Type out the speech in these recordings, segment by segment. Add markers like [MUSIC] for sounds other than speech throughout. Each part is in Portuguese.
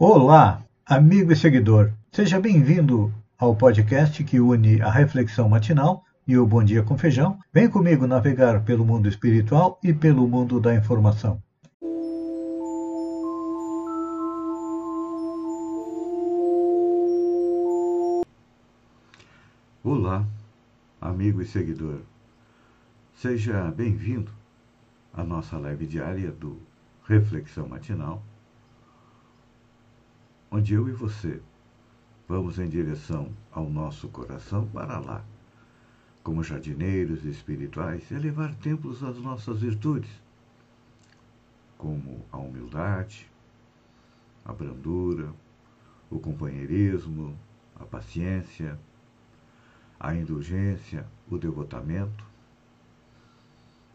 Olá, amigo e seguidor. Seja bem-vindo ao podcast que une a reflexão matinal e o Bom Dia com Feijão. Vem comigo navegar pelo mundo espiritual e pelo mundo da informação. Olá, amigo e seguidor. Seja bem-vindo à nossa live diária do Reflexão Matinal, onde eu e você vamos em direção ao nosso coração para lá, como jardineiros espirituais, elevar templos às nossas virtudes, como a humildade, a brandura, o companheirismo, a paciência, a indulgência, o devotamento,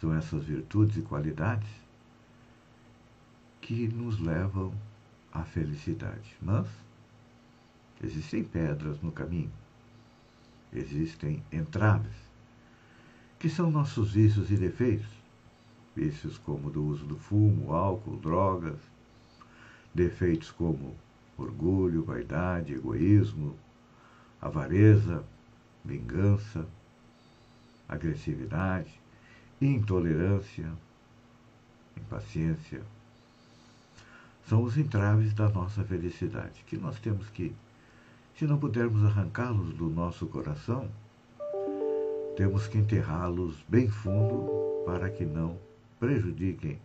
são essas virtudes e qualidades que nos levam à felicidade. Mas existem pedras no caminho, existem entraves, que são nossos vícios e defeitos. Vícios como do uso do fumo, álcool, drogas, defeitos como orgulho, vaidade, egoísmo, avareza, vingança, agressividade, intolerância, impaciência. São os entraves da nossa felicidade, que nós temos que, se não pudermos arrancá-los do nosso coração, temos que enterrá-los bem fundo para que não prejudiquem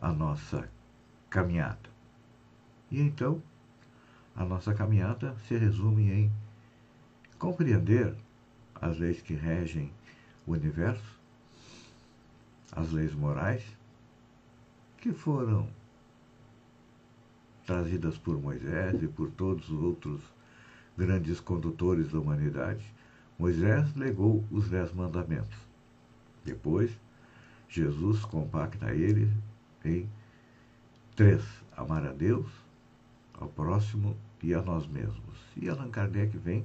a nossa caminhada. E então, a nossa caminhada se resume em compreender as leis que regem o universo, as leis morais, que foram trazidas por Moisés e por todos os outros grandes condutores da humanidade. Moisés legou os dez mandamentos. Depois, Jesus compacta eles em três: amar a Deus, ao próximo e a nós mesmos. E Allan Kardec vem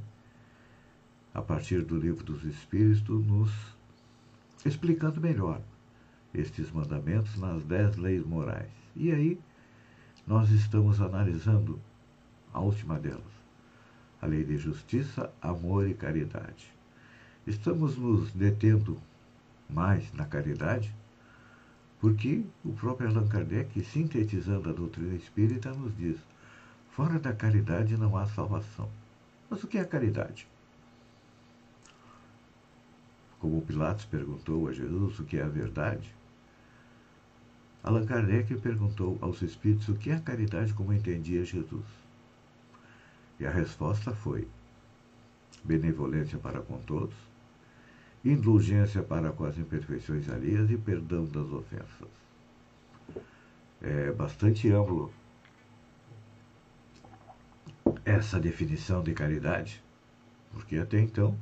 a partir do livro dos Espíritos, nos explicando melhor estes mandamentos nas dez leis morais. E aí, nós estamos analisando a última delas, a lei de justiça, amor e caridade. Estamos nos detendo mais na caridade, porque o próprio Allan Kardec, sintetizando a doutrina espírita, nos diz: fora da caridade não há salvação. Mas o que é a caridade? como Pilatos perguntou a Jesus o que é a verdade, Allan Kardec perguntou aos espíritos o que é a caridade como entendia Jesus. E a resposta foi: benevolência para com todos, indulgência para com as imperfeições alheias e perdão das ofensas. É bastante amplo essa definição de caridade, porque até então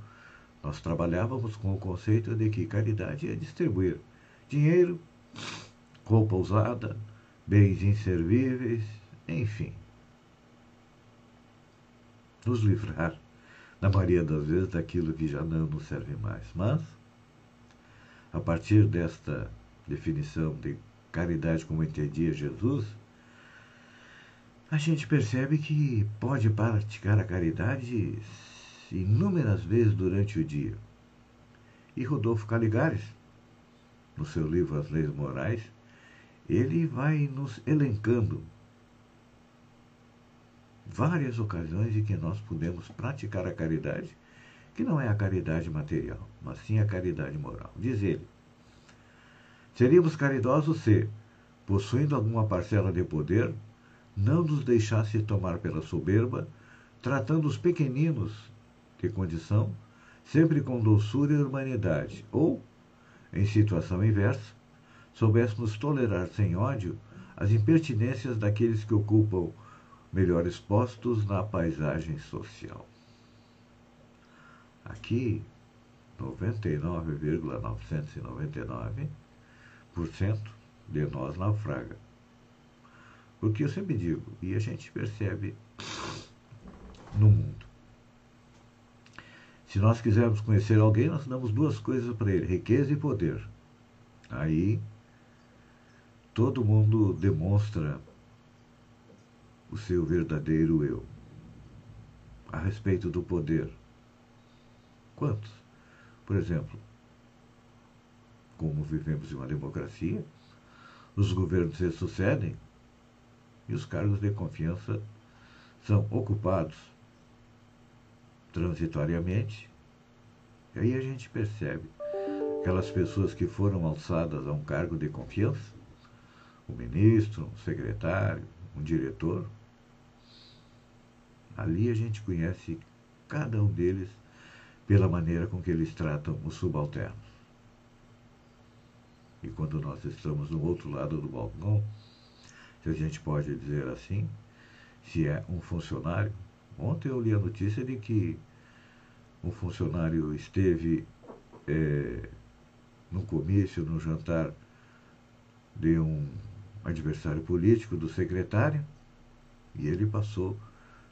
nós trabalhávamos com o conceito de que caridade é distribuir dinheiro, roupa usada, bens inservíveis, enfim. Nos livrar, na maioria das vezes, daquilo que já não nos serve mais. Mas, a partir desta definição de caridade como entendia Jesus, a gente percebe que pode praticar a caridade inúmeras vezes durante o dia. E Rodolfo Caligares, no seu livro As Leis Morais, ele vai nos elencando várias ocasiões em que nós podemos praticar a caridade, que não é a caridade material, mas sim a caridade moral. Diz ele: Seríamos caridosos se, possuindo alguma parcela de poder, não nos deixasse tomar pela soberba, tratando os pequeninos de condição, sempre com doçura e humanidade, ou, em situação inversa, soubéssemos tolerar sem ódio as impertinências daqueles que ocupam melhores postos na paisagem social. Aqui, 99,999% de nós naufraga. Porque eu sempre digo, e a gente percebe no mundo, se nós quisermos conhecer alguém, nós damos duas coisas para ele: riqueza e poder. Aí todo mundo demonstra o seu verdadeiro eu. A respeito do poder. Quantos? Por exemplo, como vivemos em uma democracia, os governos se sucedem e os cargos de confiança são ocupados transitoriamente. E aí a gente percebe aquelas pessoas que foram alçadas a um cargo de confiança, o ministro, um secretário, um diretor, ali a gente conhece cada um deles pela maneira com que eles tratam os subalternos. E quando nós estamos no outro lado do balcão, se a gente pode dizer assim, se é um funcionário. Ontem eu li a notícia de que um funcionário esteve é, no comício, no jantar de um adversário político do secretário, e ele passou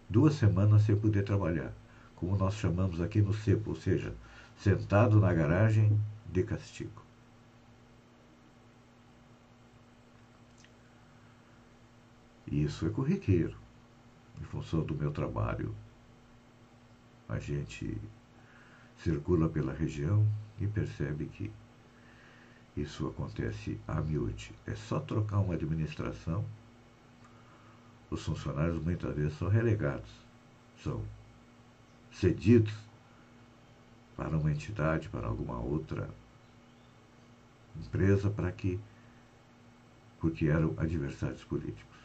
duas semanas sem poder trabalhar, como nós chamamos aqui no CEPO, ou seja, sentado na garagem de castigo. Isso é corriqueiro. Em função do meu trabalho, a gente circula pela região e percebe que isso acontece a miúde. É só trocar uma administração. Os funcionários muitas vezes são relegados, são cedidos para uma entidade, para alguma outra empresa, para que porque eram adversários políticos.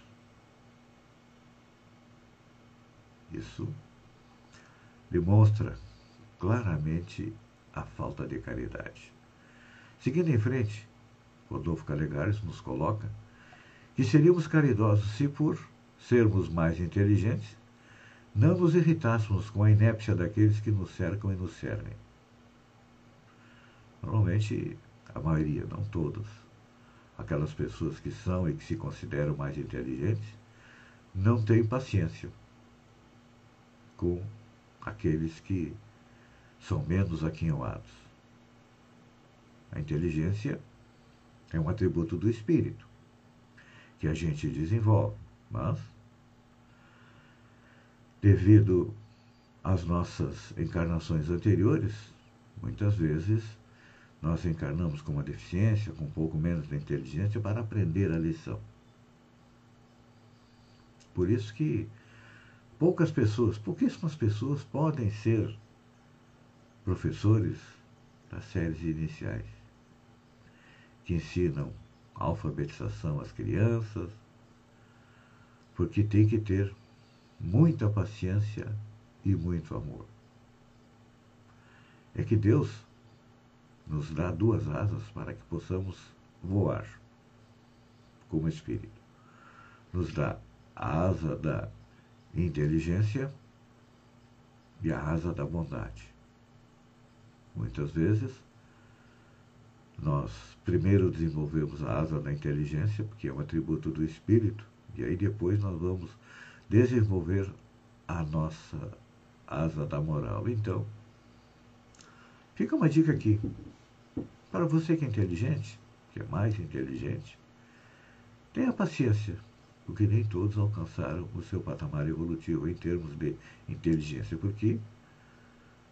Isso demonstra claramente a falta de caridade. Seguindo em frente, Rodolfo Calegares nos coloca que seríamos caridosos se, por sermos mais inteligentes, não nos irritássemos com a inépcia daqueles que nos cercam e nos servem. Normalmente, a maioria, não todas, aquelas pessoas que são e que se consideram mais inteligentes, não têm paciência com aqueles que são menos aquinhoados. A inteligência é um atributo do espírito que a gente desenvolve, mas devido às nossas encarnações anteriores, muitas vezes nós encarnamos com uma deficiência, com um pouco menos de inteligência para aprender a lição. Por isso que poucas pessoas, pouquíssimas pessoas podem ser professores das séries iniciais, que ensinam alfabetização às crianças, porque tem que ter muita paciência e muito amor. É que Deus nos dá duas asas para que possamos voar como espírito. Nos dá a asa da inteligência e a asa da bondade. Muitas vezes, nós primeiro desenvolvemos a asa da inteligência, porque é um atributo do espírito, e aí depois nós vamos desenvolver a nossa asa da moral. Então, fica uma dica aqui. Para você que é inteligente, que é mais inteligente, tenha paciência porque nem todos alcançaram o seu patamar evolutivo em termos de inteligência, porque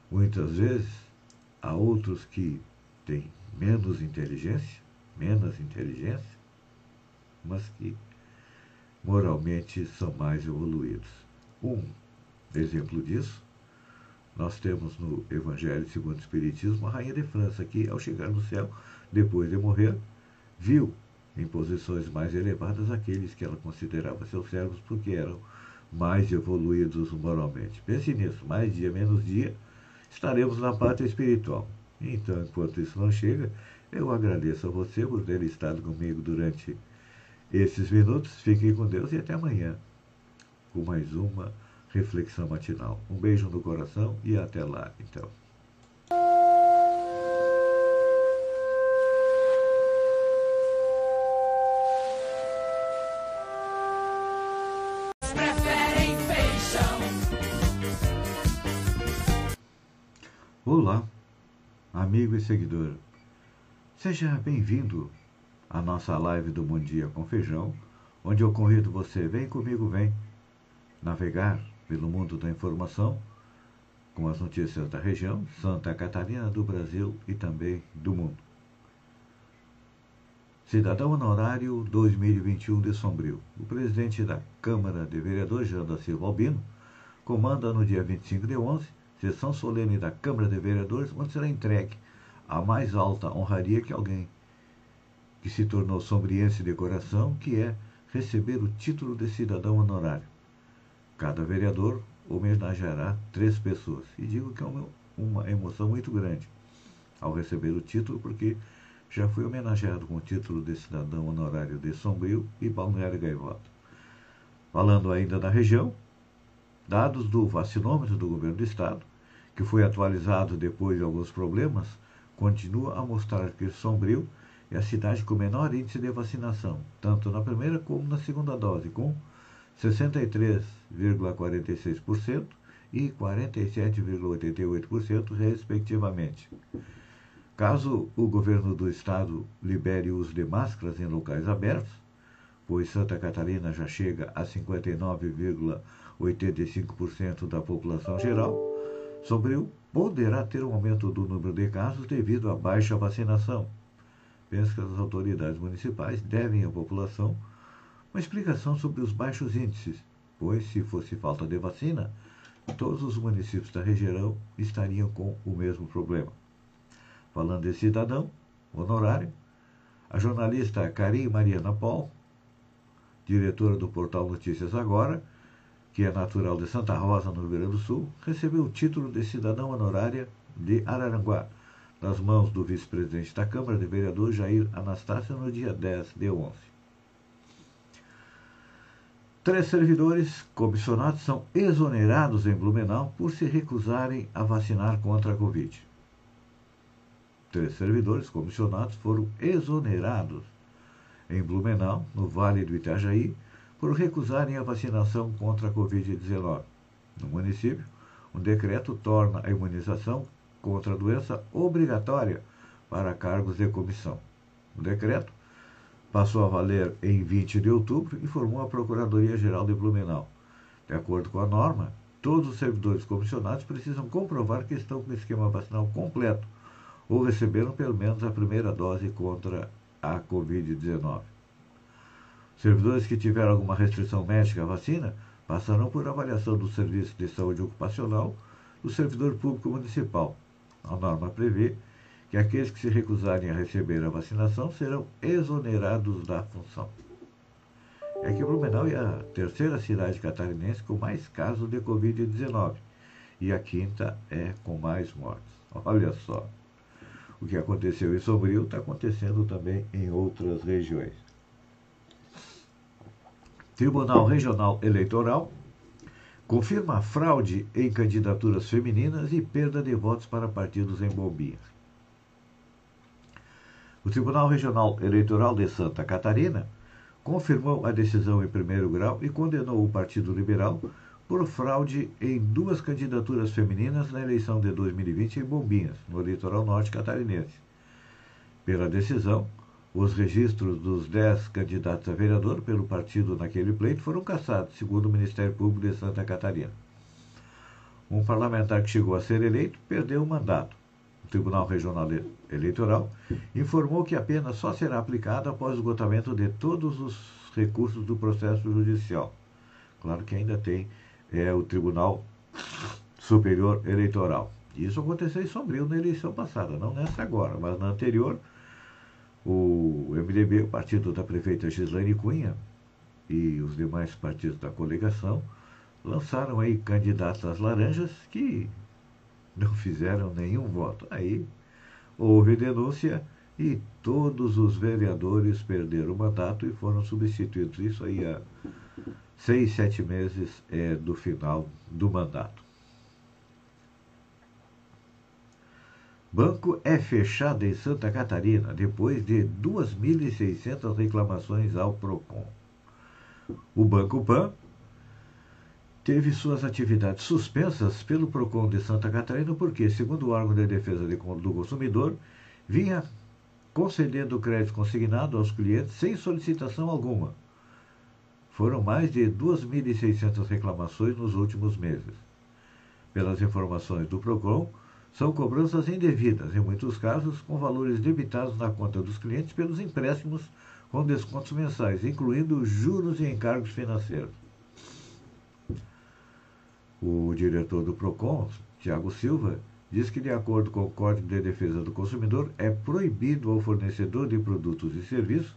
muitas vezes há outros que têm menos inteligência, menos inteligência, mas que moralmente são mais evoluídos. Um exemplo disso, nós temos no Evangelho segundo o Espiritismo a rainha de França, que ao chegar no céu, depois de morrer, viu em posições mais elevadas aqueles que ela considerava seus servos porque eram mais evoluídos moralmente. Pense nisso, mais dia, menos dia, estaremos na pátria espiritual. Então, enquanto isso não chega, eu agradeço a você por ter estado comigo durante esses minutos. Fiquem com Deus e até amanhã com mais uma reflexão matinal. Um beijo no coração e até lá, então. Olá, amigo e seguidor. Seja bem-vindo à nossa live do Bom Dia com Feijão, onde eu convido você, vem comigo, vem, navegar pelo mundo da informação com as notícias da região, Santa Catarina, do Brasil e também do mundo. Cidadão Honorário 2021 de Sombrio. O presidente da Câmara de Vereadores, Jean da Silva Albino, comanda no dia 25 de 11, sessão solene da Câmara de Vereadores, onde será entregue a mais alta honraria que alguém que se tornou sombriense de coração, que é receber o título de cidadão honorário. Cada vereador homenageará três pessoas. E digo que é uma, emoção muito grande ao receber o título, porque já fui homenageado com o título de cidadão honorário de Sombrio e Balneário Gaivota. Falando ainda da região, dados do vacinômetro do governo do estado, que foi atualizado depois de alguns problemas, continua a mostrar que Sombrio é a cidade com menor índice de vacinação, tanto na primeira como na segunda dose, com 63,46% e 47,88%, respectivamente. Caso o governo do estado libere o uso de máscaras em locais abertos, pois Santa Catarina já chega a 59,85% da população geral, Sobreu poderá ter um aumento do número de casos devido à baixa vacinação. Penso que as autoridades municipais devem à população uma explicação sobre os baixos índices, pois, se fosse falta de vacina, todos os municípios da região estariam com o mesmo problema. Falando de cidadão honorário, a jornalista Karim Mariana Paul, diretora do portal Notícias Agora, que é natural de Santa Rosa, no Rio Grande do Sul, recebeu o título de cidadão honorária de Araranguá, nas mãos do vice-presidente da Câmara de Vereadores, Jair Anastácio, no dia 10 de 11. Três servidores comissionados são exonerados em Blumenau por se recusarem a vacinar contra a Covid. Três servidores comissionados foram exonerados em Blumenau, no Vale do Itajaí, por recusarem a vacinação contra a Covid-19. No município, um decreto torna a imunização contra a doença obrigatória para cargos de comissão. O decreto passou a valer em 20 de outubro, informou a Procuradoria-Geral de Blumenau. De acordo com a norma, todos os servidores comissionados precisam comprovar que estão com o esquema vacinal completo ou receberam pelo menos a primeira dose contra a Covid-19. Servidores que tiveram alguma restrição médica à vacina passarão por avaliação do Serviço de Saúde Ocupacional do servidor público municipal. A norma prevê que aqueles que se recusarem a receber a vacinação serão exonerados da função. É que Blumenau é a terceira cidade catarinense com mais casos de Covid-19 e a quinta é com mais mortes. Olha só. O que aconteceu em Sombrio está acontecendo também em outras regiões. Tribunal Regional Eleitoral confirma fraude em candidaturas femininas e perda de votos para partidos em Bombinhas. O Tribunal Regional Eleitoral de Santa Catarina confirmou a decisão em primeiro grau e condenou o Partido Liberal por fraude em duas candidaturas femininas na eleição de 2020 em Bombinhas, no litoral norte catarinense. Pela decisão, os registros dos dez candidatos a vereador pelo partido naquele pleito foram cassados, segundo o Ministério Público de Santa Catarina. Um parlamentar que chegou a ser eleito perdeu o mandato. O Tribunal Regional Eleitoral informou que a pena só será aplicada após o esgotamento de todos os recursos do processo judicial. Claro que ainda tem é, o Tribunal Superior Eleitoral. Isso aconteceu em Sombrio na eleição passada, não nessa agora, mas na anterior, o MDB, o partido da prefeita Gislaine Cunha e os demais partidos da coligação lançaram aí candidatas laranjas que não fizeram nenhum voto. Aí houve denúncia e todos os vereadores perderam o mandato e foram substituídos. Isso aí há seis, sete meses é, do final do mandato. Banco é fechado em Santa Catarina depois de 2.600 reclamações ao PROCON. O Banco PAN teve suas atividades suspensas pelo PROCON de Santa Catarina porque, segundo o órgão de defesa do consumidor, vinha concedendo crédito consignado aos clientes sem solicitação alguma. foram mais de 2.600 reclamações nos últimos meses. Pelas informações do PROCON, são cobranças indevidas, em muitos casos, com valores debitados na conta dos clientes pelos empréstimos com descontos mensais, incluindo juros e encargos financeiros. O diretor do PROCON, Tiago Silva, diz que, de acordo com o Código de Defesa do Consumidor, é proibido ao fornecedor de produtos e serviços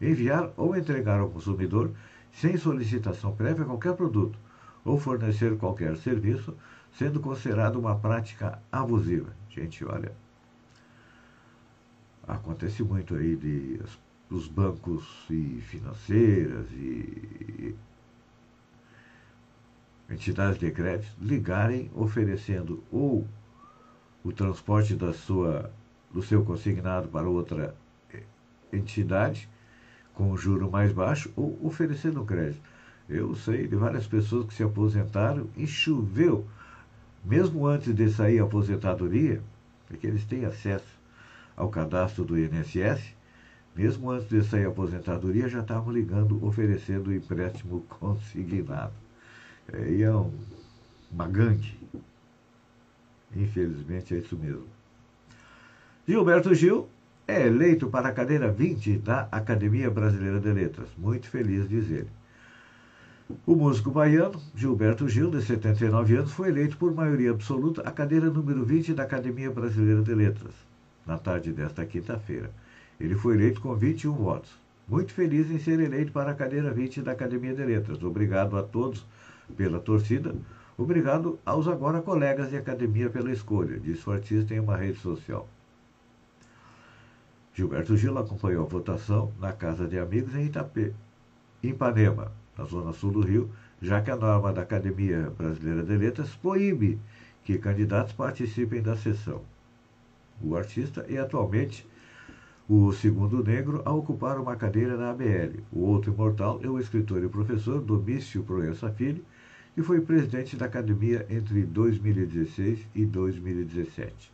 enviar ou entregar ao consumidor, sem solicitação prévia, qualquer produto ou fornecer qualquer serviço, sendo considerado uma prática abusiva. Gente, olha, acontece muito aí de os bancos e financeiras e entidades de crédito ligarem oferecendo ou o transporte da sua, do seu consignado para outra entidade com juro mais baixo ou oferecendo crédito. Eu sei de várias pessoas que se aposentaram e choveu, mesmo antes de sair aposentadoria, porque eles têm acesso ao cadastro do INSS, mesmo antes de sair aposentadoria, já estavam ligando, oferecendo empréstimo [LAUGHS] consignado. É, é um, uma gangue. Infelizmente é isso mesmo. Gilberto Gil é eleito para a cadeira 20 da Academia Brasileira de Letras. Muito feliz, diz ele. O músico baiano Gilberto Gil, de 79 anos, foi eleito por maioria absoluta à cadeira número 20 da Academia Brasileira de Letras, na tarde desta quinta-feira. Ele foi eleito com 21 votos. Muito feliz em ser eleito para a cadeira 20 da Academia de Letras. Obrigado a todos pela torcida. Obrigado aos agora colegas de academia pela escolha, disse o artista em uma rede social. Gilberto Gil acompanhou a votação na Casa de Amigos em Itapê, Ipanema, na zona sul do Rio, já que a norma da Academia Brasileira de Letras proíbe que candidatos participem da sessão. O artista é atualmente o segundo negro a ocupar uma cadeira na ABL. O outro imortal é o escritor e professor Domício Proença Filho, que foi presidente da academia entre 2016 e 2017.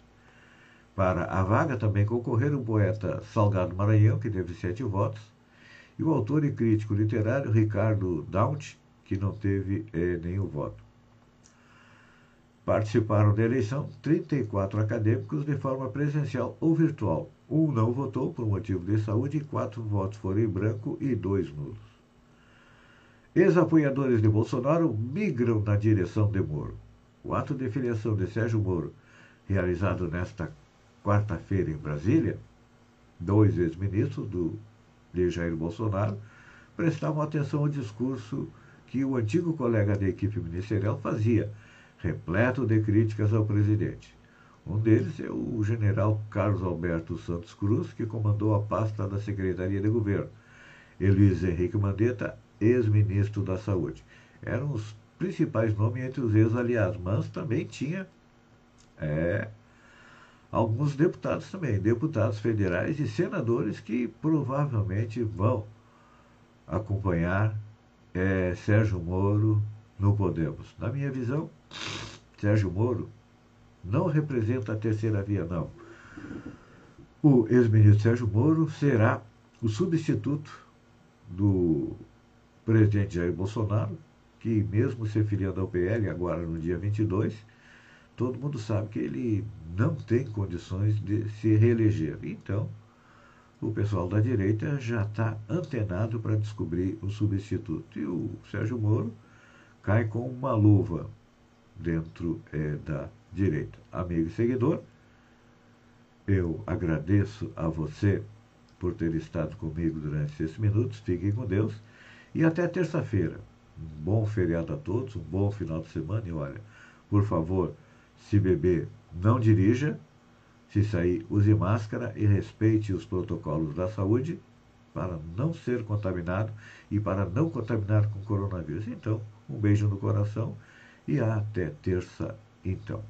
Para a vaga também concorreram o poeta Salgado Maranhão, que teve sete votos, e o autor e crítico literário Ricardo Daunt, que não teve eh, nenhum voto. Participaram da eleição 34 acadêmicos de forma presencial ou virtual. Um não votou por motivo de saúde e quatro votos foram em branco e dois nulos. Ex-apoiadores de Bolsonaro migram na direção de Moro. O ato de filiação de Sérgio Moro, realizado nesta quarta-feira em Brasília, dois ex-ministros do de Jair Bolsonaro prestavam atenção ao discurso que o antigo colega da equipe ministerial fazia, repleto de críticas ao presidente. Um deles é o general Carlos Alberto Santos Cruz, que comandou a pasta da Secretaria de Governo, e Luiz Henrique Mandetta, ex-ministro da Saúde. Eram os principais nomes entre os ex-aliados, mas também tinha é, alguns deputados também, deputados federais e senadores que provavelmente vão acompanhar é, Sérgio Moro no Podemos. Na minha visão, Sérgio Moro não representa a terceira via, não. O ex-ministro Sérgio Moro será o substituto do presidente Jair Bolsonaro, que mesmo se filiando ao PL agora no dia 22, todo mundo sabe que ele não tem condições de se reeleger. Então, o pessoal da direita já está antenado para descobrir o substituto. E o Sérgio Moro cai com uma luva dentro é, da direita. Amigo e seguidor, eu agradeço a você por ter estado comigo durante esses minutos. Fiquem com Deus e até terça-feira. Um bom feriado a todos, um bom final de semana e olha, por favor, se beber, não dirija. Se sair, use máscara e respeite os protocolos da saúde para não ser contaminado e para não contaminar com coronavírus. Então, um beijo no coração e até terça, então.